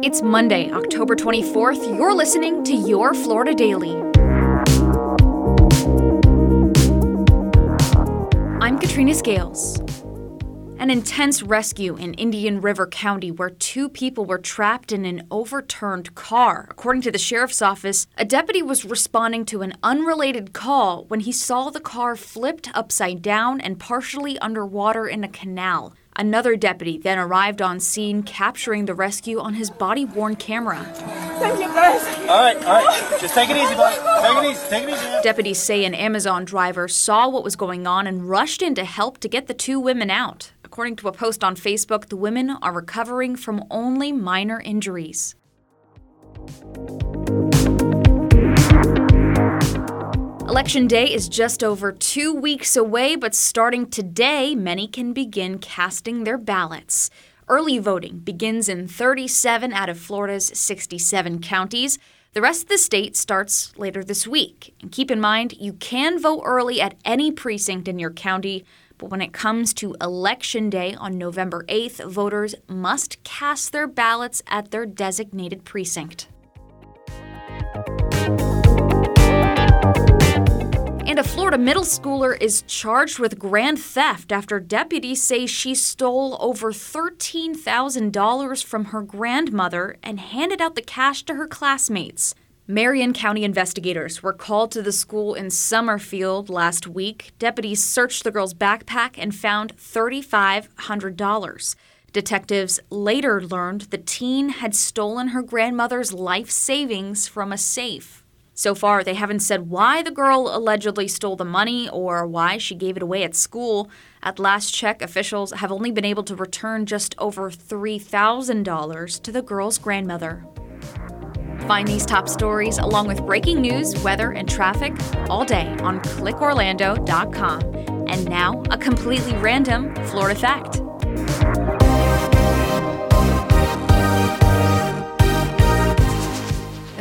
It's Monday, October 24th. You're listening to Your Florida Daily. I'm Katrina Scales. An intense rescue in Indian River County where two people were trapped in an overturned car. According to the sheriff's office, a deputy was responding to an unrelated call when he saw the car flipped upside down and partially underwater in a canal. Another deputy then arrived on scene, capturing the rescue on his body worn camera. Thank you, guys. All right, all right. Just take it easy, bud. Take it easy. Take it easy. Deputies say an Amazon driver saw what was going on and rushed in to help to get the two women out. According to a post on Facebook, the women are recovering from only minor injuries. Election Day is just over two weeks away, but starting today, many can begin casting their ballots. Early voting begins in 37 out of Florida's 67 counties. The rest of the state starts later this week. And keep in mind, you can vote early at any precinct in your county, but when it comes to Election Day on November 8th, voters must cast their ballots at their designated precinct. A Florida middle schooler is charged with grand theft after deputies say she stole over $13,000 from her grandmother and handed out the cash to her classmates. Marion County investigators were called to the school in Summerfield last week. Deputies searched the girl's backpack and found $3,500. Detectives later learned the teen had stolen her grandmother's life savings from a safe. So far, they haven't said why the girl allegedly stole the money or why she gave it away at school. At last check, officials have only been able to return just over $3,000 to the girl's grandmother. Find these top stories along with breaking news, weather, and traffic all day on clickorlando.com. And now, a completely random Florida fact.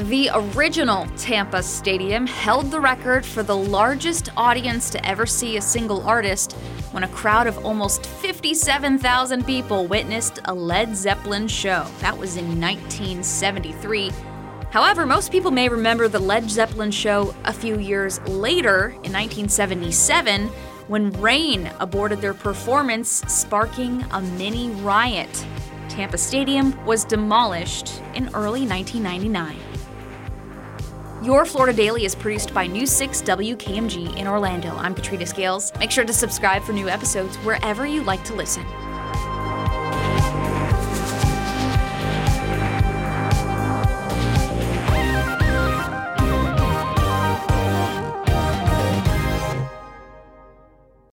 The original Tampa Stadium held the record for the largest audience to ever see a single artist when a crowd of almost 57,000 people witnessed a Led Zeppelin show. That was in 1973. However, most people may remember the Led Zeppelin show a few years later in 1977 when rain aborted their performance, sparking a mini riot. Tampa Stadium was demolished in early 1999. Your Florida Daily is produced by News 6 WKMG in Orlando. I'm Katrina Scales. Make sure to subscribe for new episodes wherever you like to listen.